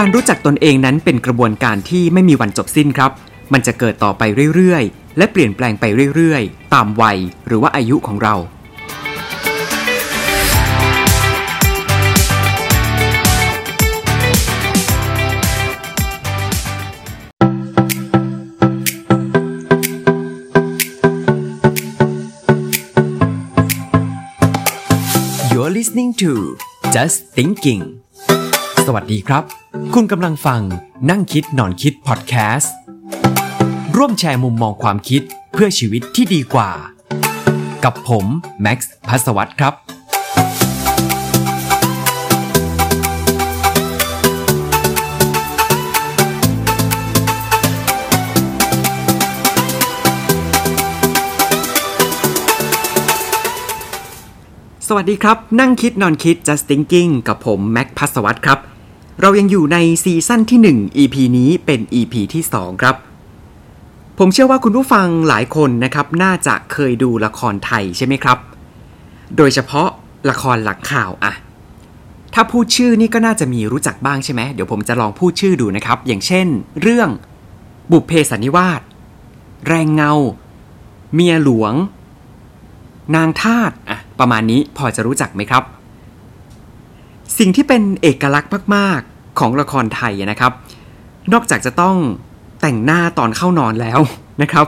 การรู้จักตนเองนั้นเป็นกระบวนการที่ไม่มีวันจบสิ้นครับ มันจะเกิดต่อไปเรื่อยๆ และเปลี่ยนแปลงไปเรื่อยๆ ตามวัยหรือว่าอายุของเรา You're listening to Just Thinking สวัสดีครับ คุณกำลังฟังนั่งคิดนอนคิดพอดแคสต์ร่วมแชร์มุมมองความคิดเพื่อชีวิตที่ดีกว่า กับผมแม็กซ์พัสวัตครับ สวัสดีครับ นั่งคิดนอนคิด just thinking กับผมแม็กพัสวัตครับ เรายังอยู่ในซีซั่นที่ 1 EP นี้เป็น EP ที่ 2 ครับ ผมเชื่อว่าคุณผู้ฟังหลายคนนะครับน่าจะเคยดูละครไทยใช่ไหมครับ โดยเฉพาะละครหลักข่าวอะถ้าพูดชื่อนี่ก็น่าจะมีรู้จักบ้างใช่ไหมเดี๋ยวผมจะลองพูดชื่อดูนะครับ อย่างเช่น เรื่องบุพเพสันนิวาสแรงเงา เมียหลวง นางทาตอะประมาณนี้พอจะรู้จักไหมครับ สิ่งที่เป็นเอกลักษณ์มากๆของละครไทยนะครับ นอกจากจะต้องแต่งหน้าตอนเข้านอนแล้วนะครับ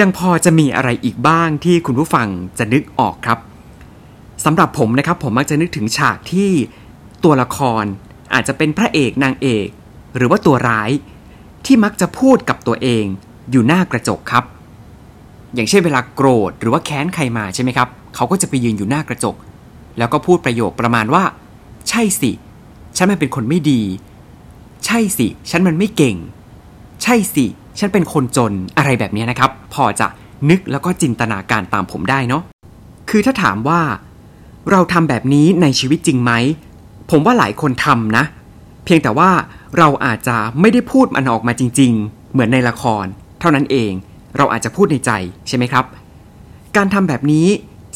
ยังพอจะมีอะไรอีกบ้างที่คุณผู้ฟังจะนึกออกครับสำหรับผมนะครับผมมักจะนึกถึงฉากที่ตัวละครอาจจะเป็นพระเอกนางเอก หรือว่าตัวร้ายที่มักจะพูดกับตัวเองอยู่หน้ากระจกครับ อย่างเช่นเวลาโกรธหรือว่าแค้นใครมาใช่ไหมครับ เขาก็จะไปยืนอยู่หน้ากระจก แล้วก็พูดประโยคประมาณว่า ใช่สิ ฉันมันเป็นคนไม่ดี ใช่สิ ฉันมันไม่เก่ง ใช่สิ ฉันเป็นคนจนอะไรแบบนี้นะครับ พอจะนึกแล้วก็จินตนาการตามผมได้เนาะคือถ้าถามว่า เราทำแบบนี้ในชีวิตจริงไหม ผมว่าหลายคนทำนะ เพียงแต่ว่าเราอาจจะไม่ได้พูดมันออกมาจริง ๆ เหมือนในละคร เท่านั้นเองเราอาจจะพูดในใจใช่ไหมครับ การทำแบบนี้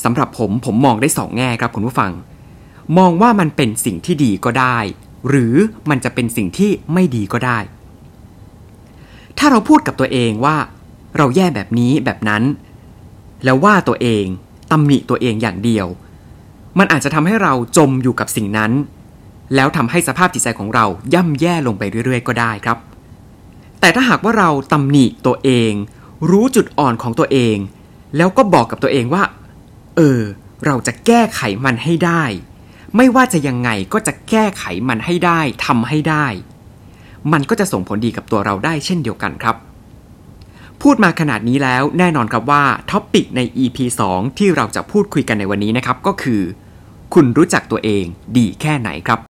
สำหรับผมผมมองได้สองแง่ครับคุณผู้ฟัง มองว่ามันเป็นสิ่งที่ดีก็ได้ หรือมันจะเป็นสิ่งที่ไม่ดีก็ได้ ถ้าเราพูดกับตัวเองว่า เราแย่แบบนี้แบบนั้น แล้วว่าตัวเองตำหนิตัวเองอย่างเดียว มันอาจจะทำให้เราจมอยู่กับสิ่งนั้น แล้วทำให้สภาพจิตใจของเราย่ำแย่ลงไปเรื่อย ๆ ก็ได้ครับ แต่ถ้าหากว่าเราตำหนิตัวเอง รู้จุดอ่อนของตัวเอง แล้วก็บอกกับตัวเองว่า เออ เราจะแก้ไขมันให้ได้ ไม่ว่าจะยังไงก็จะแก้ไขมันให้ได้ทำให้ได้ มันก็จะส่งผลดีกับตัวเราได้เช่นเดียวกันครับ พูดมาขนาดนี้แล้วแน่นอนครับว่า topic ใน EP 2 ที่เราจะพูดคุยกันในวันนี้นะครับก็คือ คุณรู้จักตัวเองดีแค่ไหนครับ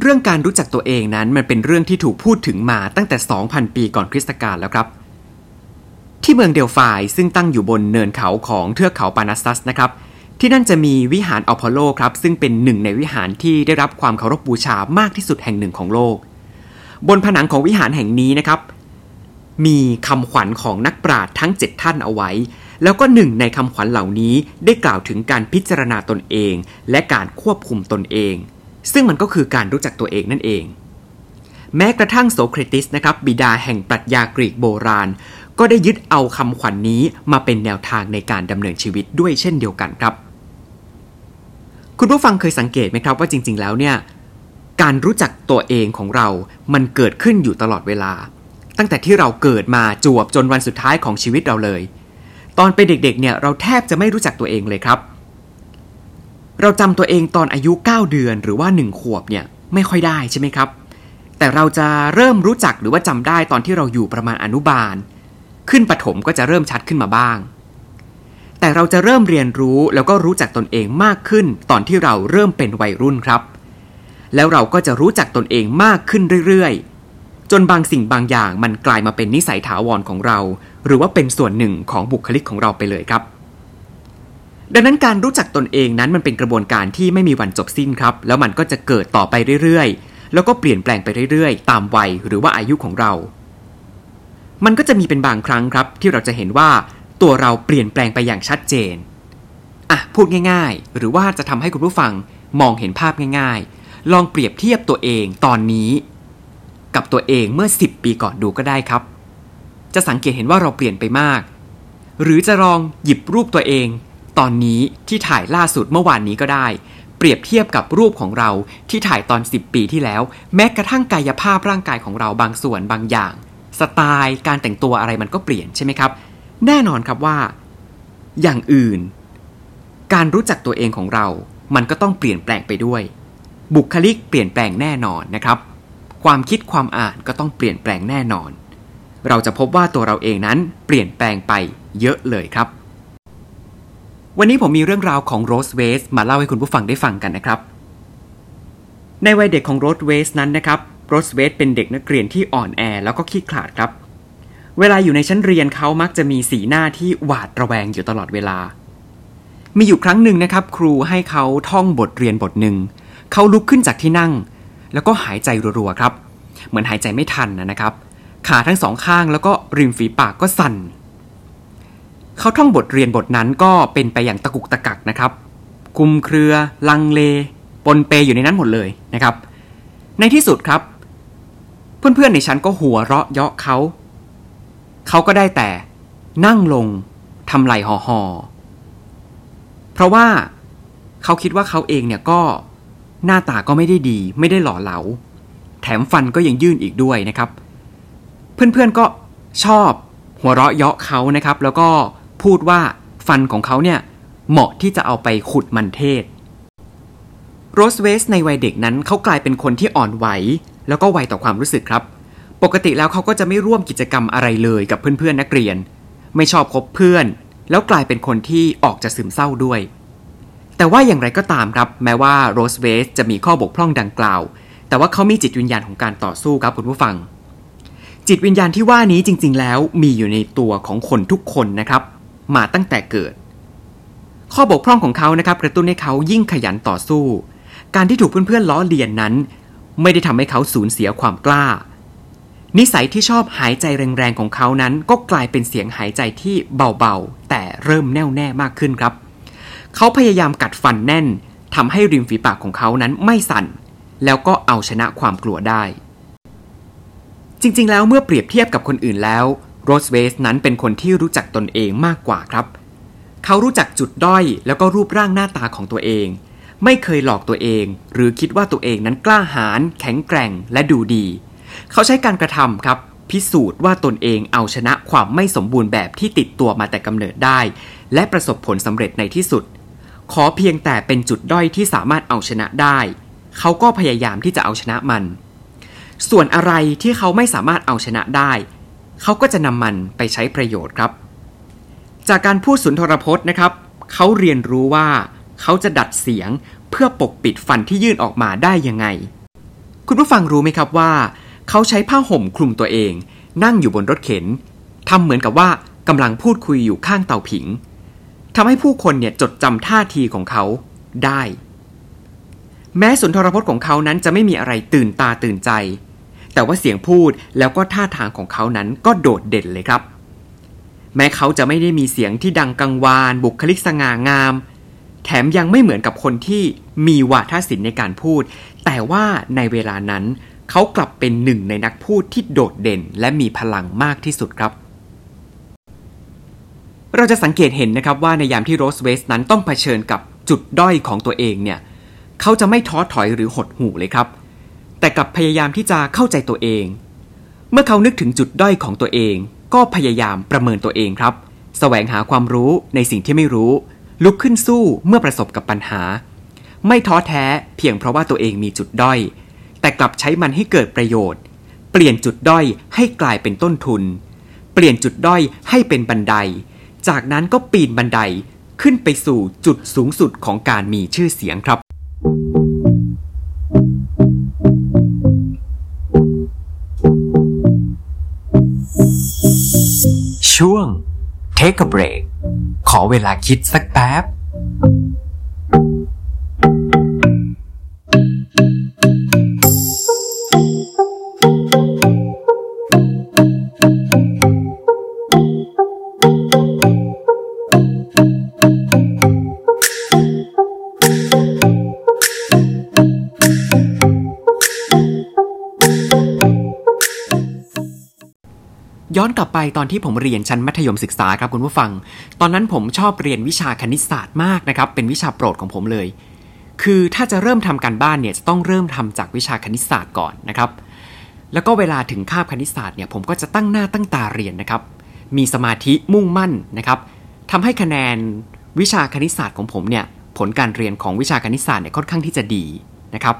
เรื่องการรู้จักตัวเองนั้นมันเป็นเรื่องที่ถูกพูดถึงมาตั้งแต่ 2,000 ปีก่อนคริสตกาลแล้วครับ ที่เมืองเดลฟายซึ่งตั้งอยู่บนเนินเขาของเทือกเขาพาร์นาสซัสนะครับที่นั่นจะมีวิหารอพอลโลครับซึ่งเป็นหนึ่งในวิหารที่ได้รับความเคารพบบูชามากที่สุดแห่งหนึ่งของโลก บนผนังของวิหารแห่งนี้นะครับ มีคำขวัญของนักปราชญ์ทั้ง 7 ท่านเอาไว้ แล้วก็หนึ่งในคำขวัญเหล่านี้ได้กล่าวถึงการพิจารณาตนเอง และการควบคุมตนเอง ซึ่งมันก็คือการรู้จักตัวเองนั่นเอง แม้กระทั่งโสเครติสนะครับบิดาแห่งปรัชญากรีกโบราณ ก็ได้ยึดเอาคำขวัญนนี้มาเป็นแนวทางในการดำเนินชีวิตด้วยเช่นเดียวกันครับ คุณผู้ฟังเคยสังเกตไหมครับว่าจริง ๆ แล้วเนี่ยการรู้จักตัวเองของเรา มันเกิดขึ้นอยู่ตลอดเวลา ตั้งแต่ที่เราเกิดมาจวบจนวันสุดท้ายของชีวิตเราเลย ตอนเป็นเด็กๆเนี่ยเราแทบจะไม่รู้จักตัวเองเลยครับ เราจำตัวเองตอนอายุ 9 เดือนหรือว่า 1 ขวบเนี่ยไม่ค่อยได้ใช่ไหมครับ แต่เราจะเริ่มรู้จักหรือว่าจำได้ตอนที่เราอยู่ประมาณอนุบาล ขึ้นประถมก็จะเริ่มชัดขึ้นมาบ้าง แต่เราจะเริ่มเรียนรู้แล้วก็รู้จักตนเองมากขึ้น ตอนที่เราเริ่มเป็นวัยรุ่นครับ แล้วเราก็จะรู้จักตนเองมากขึ้นเรื่อยๆ จนบางสิ่งบางอย่างมันกลายมาเป็นนิสัยถาวรของเรา หรือว่าเป็นส่วนหนึ่งของบุคลิกของเราไปเลยครับดังนั้นการรู้จักตนเองนั้นมันเป็นกระบวนการที่ไม่มีวันจบสิ้นครับ แล้วมันก็จะเกิดต่อไปเรื่อยๆ แล้วก็เปลี่ยนแปลงไปเรื่อยๆ ตามวัยหรือว่าอายุของเรา มันก็จะมีเป็นบางครั้งครับ ที่เราจะเห็นว่าตัวเราเปลี่ยนแปลงไปอย่างชัดเจนอะพูดง่ายๆ หรือว่าจะทำให้คุณผู้ฟังมองเห็นภาพง่ายๆ ลองเปรียบเทียบตัวเองตอนนี้ กับตัวเองเมื่อ 10 ปีก่อนดูก็ได้ครับ จะสังเกตเห็นว่าเราเปลี่ยนไปมาก หรือจะลองหยิบรูปตัวเอง ตอนนี้ที่ถ่ายล่าสุดเมื่อวานนี้ก็ได้ เปรียบเทียบกับรูปของเราที่ถ่ายตอน 10 ปีที่แล้ว แม้กระทั่งกายภาพร่างกายของเราบางส่วนบางอย่าง สไตล์การแต่งตัวอะไรมันก็เปลี่ยนใช่ไหมครับ แน่นอนครับว่าอย่างอื่น การรู้จักตัวเองของเรา มันก็ต้องเปลี่ยนแปลงไปด้วย บุคลิกเปลี่ยนแปลงแน่นอนนะครับ ความคิดความอ่านก็ต้องเปลี่ยนแปลงแน่นอน เราจะพบว่าตัวเราเองนั้นเปลี่ยนแปลงไปเยอะเลยครับ วันนี้ผมมีเรื่องราวของรูสเวลต์มาเล่าให้คุณผู้ฟังได้ฟังกันนะครับ ในวัยเด็กของรูสเวลต์นั้นนะครับ รูสเวลต์เป็นเด็กนักเรียนที่อ่อนแอแล้วก็ขี้ขลาดครับ เวลาอยู่ในชั้นเรียนเขามักจะมีสีหน้าที่หวาดระแวงอยู่ตลอดเวลา มีอยู่ครั้งหนึ่งนะครับ ครูให้เขาท่องบทเรียนบทหนึ่ง เขาลุกขึ้นจากที่นั่ง แล้วก็หายใจรัวๆครับ เหมือนหายใจไม่ทันนะครับ ขาทั้งสองข้างแล้วก็ริมฝีปากก็สั่น เขาท่องบทเรียนบทนั้นก็เป็นไปอย่างตะกุกตะกักนะครับ คุมเครือ ลังเล ปนเปอยู่ในนั้นหมดเลยนะครับ ในที่สุดครับ เพื่อนๆในชั้นก็หัวเราะเยาะเขา เขาก็ได้แต่นั่งลงทำไหลห่อหอเพราะว่าเขาคิดว่าเขาเองเนี่ยก็หน้าตาก็ไม่ได้ดี ไม่ได้หล่อเหลา แถมฟันก็ยังยื่นอีกด้วยนะครับ เพื่อนๆก็ชอบหัวเราะเยาะเขานะครับ แล้วก็พูดว่าฟันของเขาเนี่ยเหมาะที่จะเอาไปขุดมันเทศโรสเวสในวัยเด็กนั้นเขากลายเป็นคนที่อ่อนไหว แล้วก็ไวต่อความรู้สึกครับ ปกติแล้วเขาก็จะไม่ร่วมกิจกรรมอะไรเลยกับเพื่อนๆนักเรียน ไม่ชอบคบเพื่อน แล้วกลายเป็นคนที่ออกจะซึมเศร้าด้วย แต่ว่าอย่างไรก็ตามครับ แม้ว่าโรสเวสจะมีข้อบกพร่องดังกล่าว แต่ว่าเขามีจิตวิญญาณของการต่อสู้ครับคุณผู้ฟัง จิตวิญญาณที่ว่านี้จริง ๆ แล้วมีอยู่ในตัวของคนทุกคนนะครับ มาตั้งแต่เกิด ข้อบกพร่องของเขานะครับกระตุ้นให้เขายิ่งขยันต่อสู้ การที่ถูกเพื่อนๆล้อเลียนนั้น ไม่ได้ทำให้เขาสูญเสียความกล้า นิสัยที่ชอบหายใจแรงๆของเขานั้น ก็กลายเป็นเสียงหายใจที่เบาๆ แต่เริ่มแน่วแน่มากขึ้นครับ เขาพยายามกัดฟันแน่นทำให้ริมฝีปากของเขานั้นไม่สั่น แล้วก็เอาชนะความกลัวได้ จริงๆ แล้วเมื่อเปรียบเทียบกับคนอื่นแล้วโรสเวสนั้นเป็นคนที่รู้จักตนเองมากกว่าครับ เขารู้จักจุดด้อยแล้วก็รูปร่างหน้าตาของตัวเอง ไม่เคยหลอกตัวเอง หรือคิดว่าตัวเองนั้นกล้าหาญแข็งแกร่งและดูดี เขาใช้การกระทำครับ พิสูจน์ว่าตนเองเอาชนะความไม่สมบูรณ์แบบที่ติดตัวมาแต่กำเนิดได้ และประสบผลสำเร็จในที่สุด ขอเพียงแต่เป็นจุดด้อยที่สามารถเอาชนะได้ เขาก็พยายามที่จะเอาชนะมัน ส่วนอะไรที่เขาไม่สามารถเอาชนะได้ เขาก็จะนำมันไปใช้ประโยชน์ครับ จากการพูดสุนทรพจน์นะครับ เขาเรียนรู้ว่า เขาจะดัดเสียงเพื่อปกปิดฟันที่ยื่นออกมาได้ยังไง คุณผู้ฟังรู้ไหมครับว่า เขาใช้ผ้าห่มคลุมตัวเอง นั่งอยู่บนรถเข็นทำเหมือนกับว่ากำลังพูดคุยอยู่ข้างเตาผิงทำให้ผู้คนเนี่ยจดจำท่าทีของเขาได้ แม้สุนทรพจน์ของเขานั้นจะไม่มีอะไรตื่นตาตื่นใจ แต่ว่าเสียงพูดแล้วก็ท่าทางของเขานั้นก็โดดเด่นเลยครับ แม้เขาจะไม่ได้มีเสียงที่ดังกังวาน บุคลิกสง่างาม แถมยังไม่เหมือนกับคนที่มีวาทศิลป์ในการพูด แต่ว่าในเวลานั้น เขากลับเป็นหนึ่งในนักพูดที่โดดเด่น และมีพลังมากที่สุดครับ เราจะสังเกตเห็นนะครับว่าในยามที่โรสเวสนั้นต้องเผชิญกับจุดด้อยของตัวเองเนี่ยเขาจะไม่ท้อถอยหรือหดหู่เลยครับ แต่กลับพยายามที่จะเข้าใจตัวเอง เมื่อเขานึกถึงจุดด้อยของตัวเอง ก็พยายามประเมินตัวเองครับแสวงหาความรู้ในสิ่งที่ไม่รู้ ลุกขึ้นสู้เมื่อประสบกับปัญหา ไม่ท้อแท้เพียงเพราะว่าตัวเองมีจุดด้อย แต่กลับใช้มันให้เกิดประโยชน์ เปลี่ยนจุดด้อยให้กลายเป็นต้นทุน เปลี่ยนจุดด้อยให้เป็นบันได จากนั้นก็ปีนบันไดขึ้นไปสู่จุดสูงสุดของการมีชื่อเสียงครับ Take a break ขอเวลาคิดสักแป๊บ ย้อนกลับไปตอนที่ผมเรียนชั้นมัธยมศึกษาครับคุณผู้ฟัง ตอนนั้นผมชอบเรียนวิชาคณิตศาสตร์มากนะครับ เป็นวิชาโปรดของผมเลย คือถ้าจะเริ่มทำการบ้านเนี่ยจะต้องเริ่มทำจากวิชาคณิตศาสตร์ก่อนนะครับ แล้วก็เวลาถึงคาบคณิตศาสตร์เนี่ยผมก็จะตั้งหน้าตั้งตาเรียนนะครับ มีสมาธิมุ่งมั่นนะครับทำให้คะแนนวิชาคณิตศาสตร์ของผมเนี่ยผลการเรียนของวิชาคณิตศาสตร์เนี่ยค่อนข้างที่จะดีนะครับ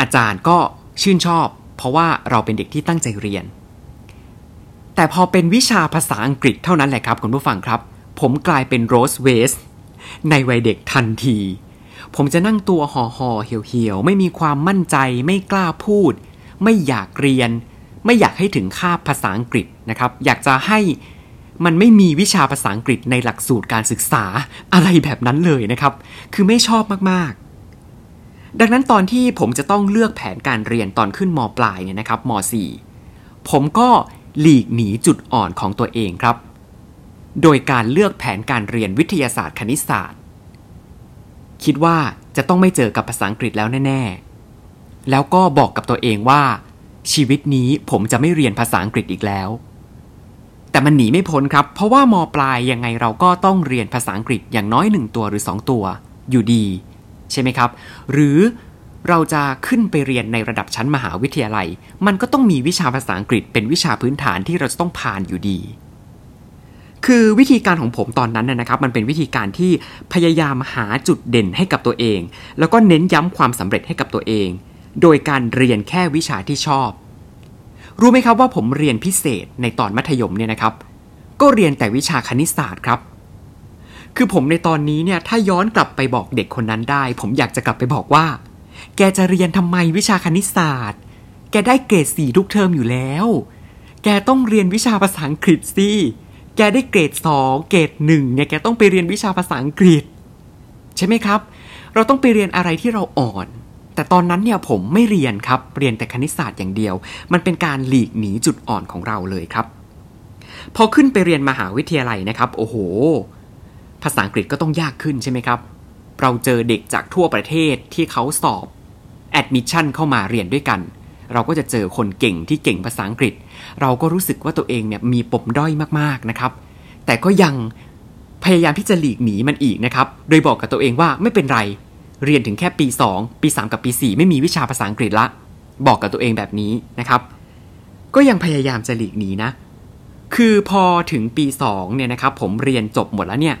อาจารย์ก็ชื่นชอบ เพราะว่าเราเป็นเด็กที่ตั้งใจเรียน แต่พอเป็นวิชาภาษาอังกฤษเท่านั้นแหละครับคุณผู้ฟังครับ ผมกลายเป็นโรสเวสในวัยเด็กทันที ผมจะนั่งตัวห่อห่อเหี่ยวเหี่ยวไม่มีความมั่นใจ ไม่กล้าพูด ไม่อยากเรียน ไม่อยากให้ถึงคาบภาษาอังกฤษนะครับ อยากจะให้มันไม่มีวิชาภาษาอังกฤษในหลักสูตรการศึกษาอะไรแบบนั้นเลยนะครับ คือไม่ชอบมากๆ ดังนั้นตอนที่ผมจะต้องเลือกแผนการเรียนตอนขึ้นมปลายเนี่ยนะครับม .4 ผมก็ หลีกหนีจุดอ่อนของตัวเองครับ โดยการเลือกแผนการเรียนวิทยาศาสตร์คณิตศาสตร์ คิดว่าจะต้องไม่เจอกับภาษาอังกฤษแล้วแน่ ๆ แล้วก็บอกกับตัวเองว่า ชีวิตนี้ผมจะไม่เรียนภาษาอังกฤษอีกแล้ว แต่มันหนีไม่พ้นครับ เพราะว่ามปลายยังไงเราก็ต้องเรียนภาษาอังกฤษอย่างน้อยหนึ่งตัวหรือ 2 ตัว อยู่ดี ใช่ไหมครับ หรือ เราจะขึ้นไปเรียนในระดับชั้นมหาวิทยาลัย มันก็ต้องมีวิชาภาษาอังกฤษเป็นวิชาพื้นฐานที่เราจะต้องผ่านอยู่ดี คือวิธีการของผมตอนนั้นนะครับ มันเป็นวิธีการที่พยายามหาจุดเด่นให้กับตัวเอง แล้วก็เน้นย้ำความสำเร็จให้กับตัวเอง โดยการเรียนแค่วิชาที่ชอบ รู้ไหมครับว่าผมเรียนพิเศษในตอนมัธยมเนี่ยนะครับ ก็เรียนแต่วิชาคณิตศาสตร์ครับคือผมในตอนนี้เนี่ยถ้าย้อนกลับไปบอกเด็กคนนั้นได้ ผมอยากจะกลับไปบอกว่า แกจะเรียนทำไมวิชาคณิตศาสตร์ แกได้เกรดสี่ทุกเทอมอยู่แล้ว แกต้องเรียนวิชาภาษาอังกฤษสิ แกได้เกรดสองเกรดหนึ่งเนี่ยแกต้องไปเรียนวิชาภาษาอังกฤษ ใช่ไหมครับ เราต้องไปเรียนอะไรที่เราอ่อน แต่ตอนนั้นเนี่ยผมไม่เรียนครับ เรียนแต่คณิตศาสตร์อย่างเดียว มันเป็นการหลีกหนีจุดอ่อนของเราเลยครับ พอขึ้นไปเรียนมหาวิทยาลัยนะครับ โอ้โห ภาษาอังกฤษก็ต้องยากขึ้นใช่ไหมครับ เราเจอเด็กจากทั่วประเทศที่เขาสอบ แอดมิชชั่นเข้ามาเรียนด้วยกัน เราก็จะเจอคนเก่งที่เก่งภาษาอังกฤษ เราก็รู้สึกว่าตัวเองเนี่ยมีปมด้อยมากๆนะครับ แต่ก็ยังพยายามที่จะหลีกหนีมันอีกนะครับ โดยบอกกับตัวเองว่าไม่เป็นไร เรียนถึงแค่ปี 2 ปี 3 กับปี 4 ไม่มีวิชาภาษาอังกฤษละ บอกกับตัวเองแบบนี้นะครับ ก็ยังพยายามจะหลีกหนีนะ คือพอถึงปี 2 เนี่ยนะครับ ผมเรียนจบหมดแล้วเนี่ย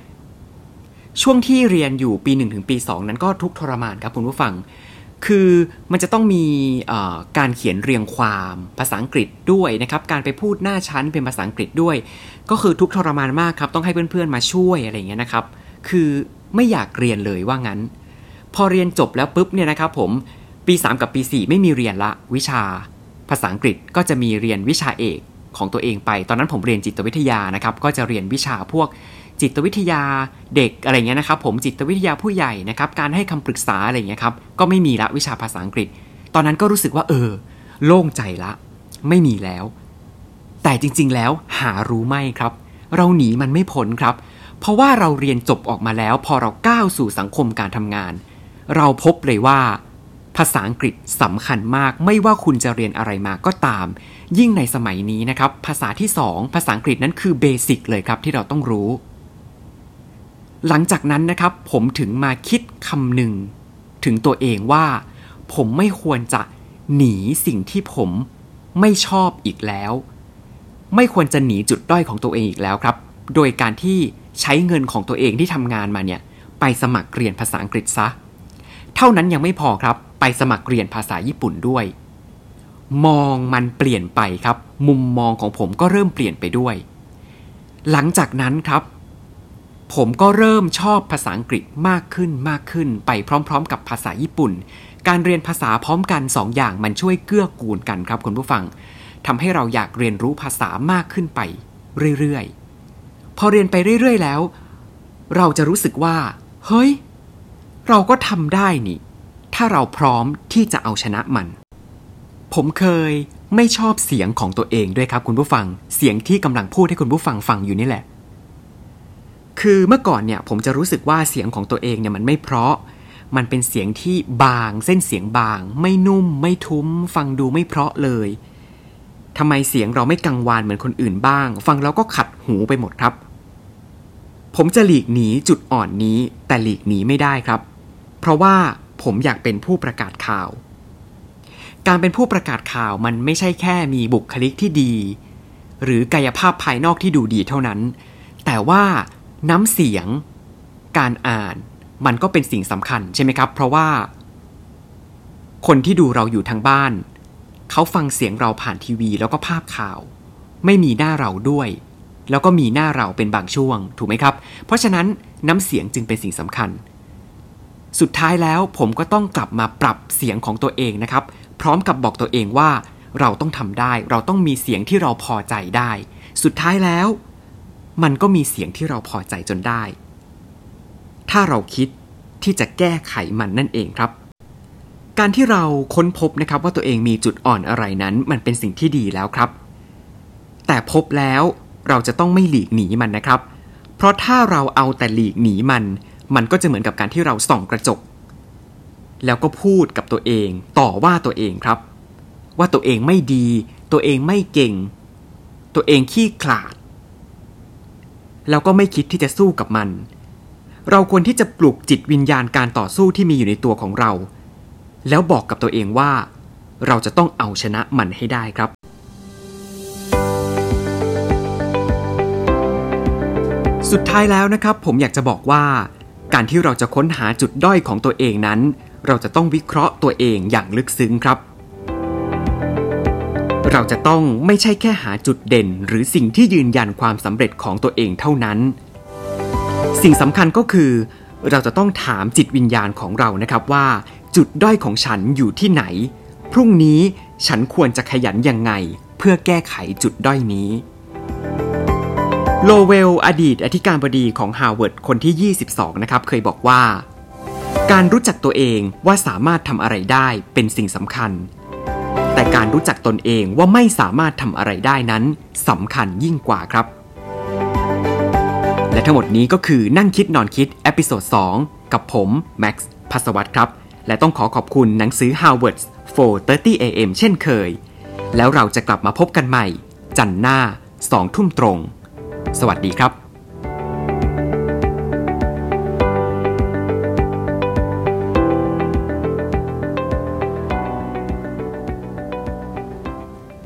ช่วงที่เรียนอยู่ปี 1 ถึงปี 2 นั้นก็ทุกทรมานครับคุณผู้ฟัง คือมันจะต้องมีการเขียนเรียงความภาษาอังกฤษด้วยนะครับ การไปพูดหน้าชั้นเป็นภาษาอังกฤษด้วย ก็คือทุกทรมานมากครับ ต้องให้เพื่อนๆมาช่วยอะไรเงี้ยนะครับ คือไม่อยากเรียนเลยว่างั้น พอเรียนจบแล้วปุ๊บเนี่ยนะครับผมปี 3 กับปี 4 ไม่มีเรียนละวิชา ภาษาอังกฤษก็จะมีเรียนวิชาเอกของตัวเองไป ตอนนั้นผมเรียนจิตวิทยานะครับ ก็จะเรียนวิชาพวก จิตวิทยาเด็กอะไรเงี้ยนะครับผมจิตวิทยาผู้ใหญ่นะครับการให้คำปรึกษาอะไรเงี้ยครับก็ไม่มีละวิชาภาษาอังกฤษ ตอนนั้นก็รู้สึกว่าเออ โล่งใจละ ไม่มีแล้ว แต่จริง ๆ แล้วหารู้ไหมครับ เราหนีมันไม่พ้นครับ เพราะว่าเราเรียนจบออกมาแล้ว พอเราก้าวสู่สังคมการทำงาน เราพบเลยว่าภาษาอังกฤษสำคัญมากไม่ว่าคุณจะเรียนอะไรมาก็ตาม ยิ่งในสมัยนี้นะครับ ภาษาที่สองภาษาอังกฤษนั้นคือเบสิกเลยครับที่เราต้องรู้ หลังจากนั้นนะครับผมถึงมาคิดคำหนึ่งถึงตัวเองว่า ผมไม่ควรจะหนีสิ่งที่ผมไม่ชอบอีกแล้ว ไม่ควรจะหนีจุดด้อยของตัวเองอีกแล้วครับ โดยการที่ใช้เงินของตัวเองที่ทำงานมาเนี่ยไปสมัครเรียนภาษาอังกฤษซะ เท่านั้นยังไม่พอครับ ไปสมัครเรียนภาษาญี่ปุ่นด้วย มองมันเปลี่ยนไปครับ มุมมองของผมก็เริ่มเปลี่ยนไปด้วย หลังจากนั้นครับ ผมก็เริ่มชอบภาษาอังกฤษมากขึ้นมากขึ้น ไปพร้อม ๆ กับภาษาญี่ปุ่น การเรียนภาษาพร้อมกัน2ออย่างมันช่วยเกื้อกูลกันครับคุณผู้ฟังทำให้เราอยากเรียนรู้ภาษามากขึ้นไปเรื่อยๆ พอเรียนไปเรื่อยๆแล้ว เราจะรู้สึกว่า เฮ้ย เราก็ทำได้นี่ ถ้าเราพร้อมที่จะเอาชนะมัน ผมเคยไม่ชอบเสียงของตัวเองด้วยครับคุณผู้ฟัง เสียงที่กำลังพูดให้คุณผู้ฟังฟังอยู่นี่แหละ คือเมื่อก่อนเนี่ยผมจะรู้สึกว่าเสียงของตัวเองเนี่ยมันไม่เพราะ มันเป็นเสียงที่บางเส้นเสียงบาง ไม่นุ่ม ไม่ทุ้ม ฟังดูไม่เพราะเลยทำไมเสียงเราไม่กังวานเหมือนคนอื่นบ้าง ฟังแล้วก็ขัดหูไปหมดครับ ผมจะหลีกหนีจุดอ่อนนี้แต่หลีกหนีไม่ได้ครับ เพราะว่าผมอยากเป็นผู้ประกาศข่าว การเป็นผู้ประกาศข่าวมันไม่ใช่แค่มีบุคลิกที่ดี หรือกายภาพภายนอกที่ดูดีเท่านั้น แต่ว่า น้ำเสียง การอ่าน มันก็เป็นสิ่งสำคัญใช่ไหมครับ เพราะว่า คนที่ดูเราอยู่ทางบ้าน เขาฟังเสียงเราผ่านทีวีแล้วก็ภาพข่าว ไม่มีหน้าเราด้วย แล้วก็มีหน้าเราเป็นบางช่วง ถูกไหมครับ เพราะฉะนั้นน้ำเสียงจึงเป็นสิ่งสำคัญ สุดท้ายแล้วผมก็ต้องกลับมาปรับเสียงของตัวเองนะครับ พร้อมกับบอกตัวเองว่าเราต้องทำได้ เราต้องมีเสียงที่เราพอใจได้ สุดท้ายแล้ว มันก็มีเสียงที่เราพอใจจนได้ ถ้าเราคิดที่จะแก้ไขมันนั่นเองครับ การที่เราค้นพบนะครับว่าตัวเองมีจุดอ่อนอะไรนั้น มันเป็นสิ่งที่ดีแล้วครับ แต่พบแล้วเราจะต้องไม่หลีกหนีมันนะครับ เพราะถ้าเราเอาแต่หลีกหนีมัน มันก็จะเหมือนกับการที่เราส่องกระจก แล้วก็พูดกับตัวเองต่อว่าตัวเองครับ ว่าตัวเองไม่ดี ตัวเองไม่เก่ง ตัวเองขี้ขลาด แล้วก็ไม่คิดที่จะสู้กับมัน เราควรที่จะปลุกจิตวิญญาณการต่อสู้ที่มีอยู่ในตัวของเรา แล้วบอกกับตัวเองว่า เราจะต้องเอาชนะมันให้ได้ครับสุดท้ายแล้วนะครับผมอยากจะบอกว่า การที่เราจะค้นหาจุดด้อยของตัวเองนั้น เราจะต้องวิเคราะห์ตัวเองอย่างลึกซึ้งครับ เราจะต้องไม่ใช่แค่หาจุดเด่น หรือสิ่งที่ยืนยันความสำเร็จของตัวเองเท่านั้น สิ่งสำคัญก็คือ เราจะต้องถามจิตวิญญาณของเรานะครับว่า จุดด้อยของฉันอยู่ที่ไหน พรุ่งนี้ฉันควรจะขยันยังไง เพื่อแก้ไขจุดด้อยนี้โลเวล อดีตอธิการบดีของฮาร์วาร์ดคนที่ 22 นะครับ เคยบอกว่า การรู้จักตัวเองว่าสามารถทำอะไรได้เป็นสิ่งสำคัญ แต่การรู้จักตนเองว่าไม่สามารถทำอะไรได้นั้นสำคัญยิ่งกว่าครับ และทั้งหมดนี้ก็คือนั่งคิดนอนคิด episode 2กับผมแม็กซ์พัสวัตครับ และต้องขอขอบคุณหนังสือ Harvard's 4:30 AM เช่นเคย แล้วเราจะกลับมาพบกันใหม่ จันทร์หน้า2ทุ่มตรง สวัสดีครับ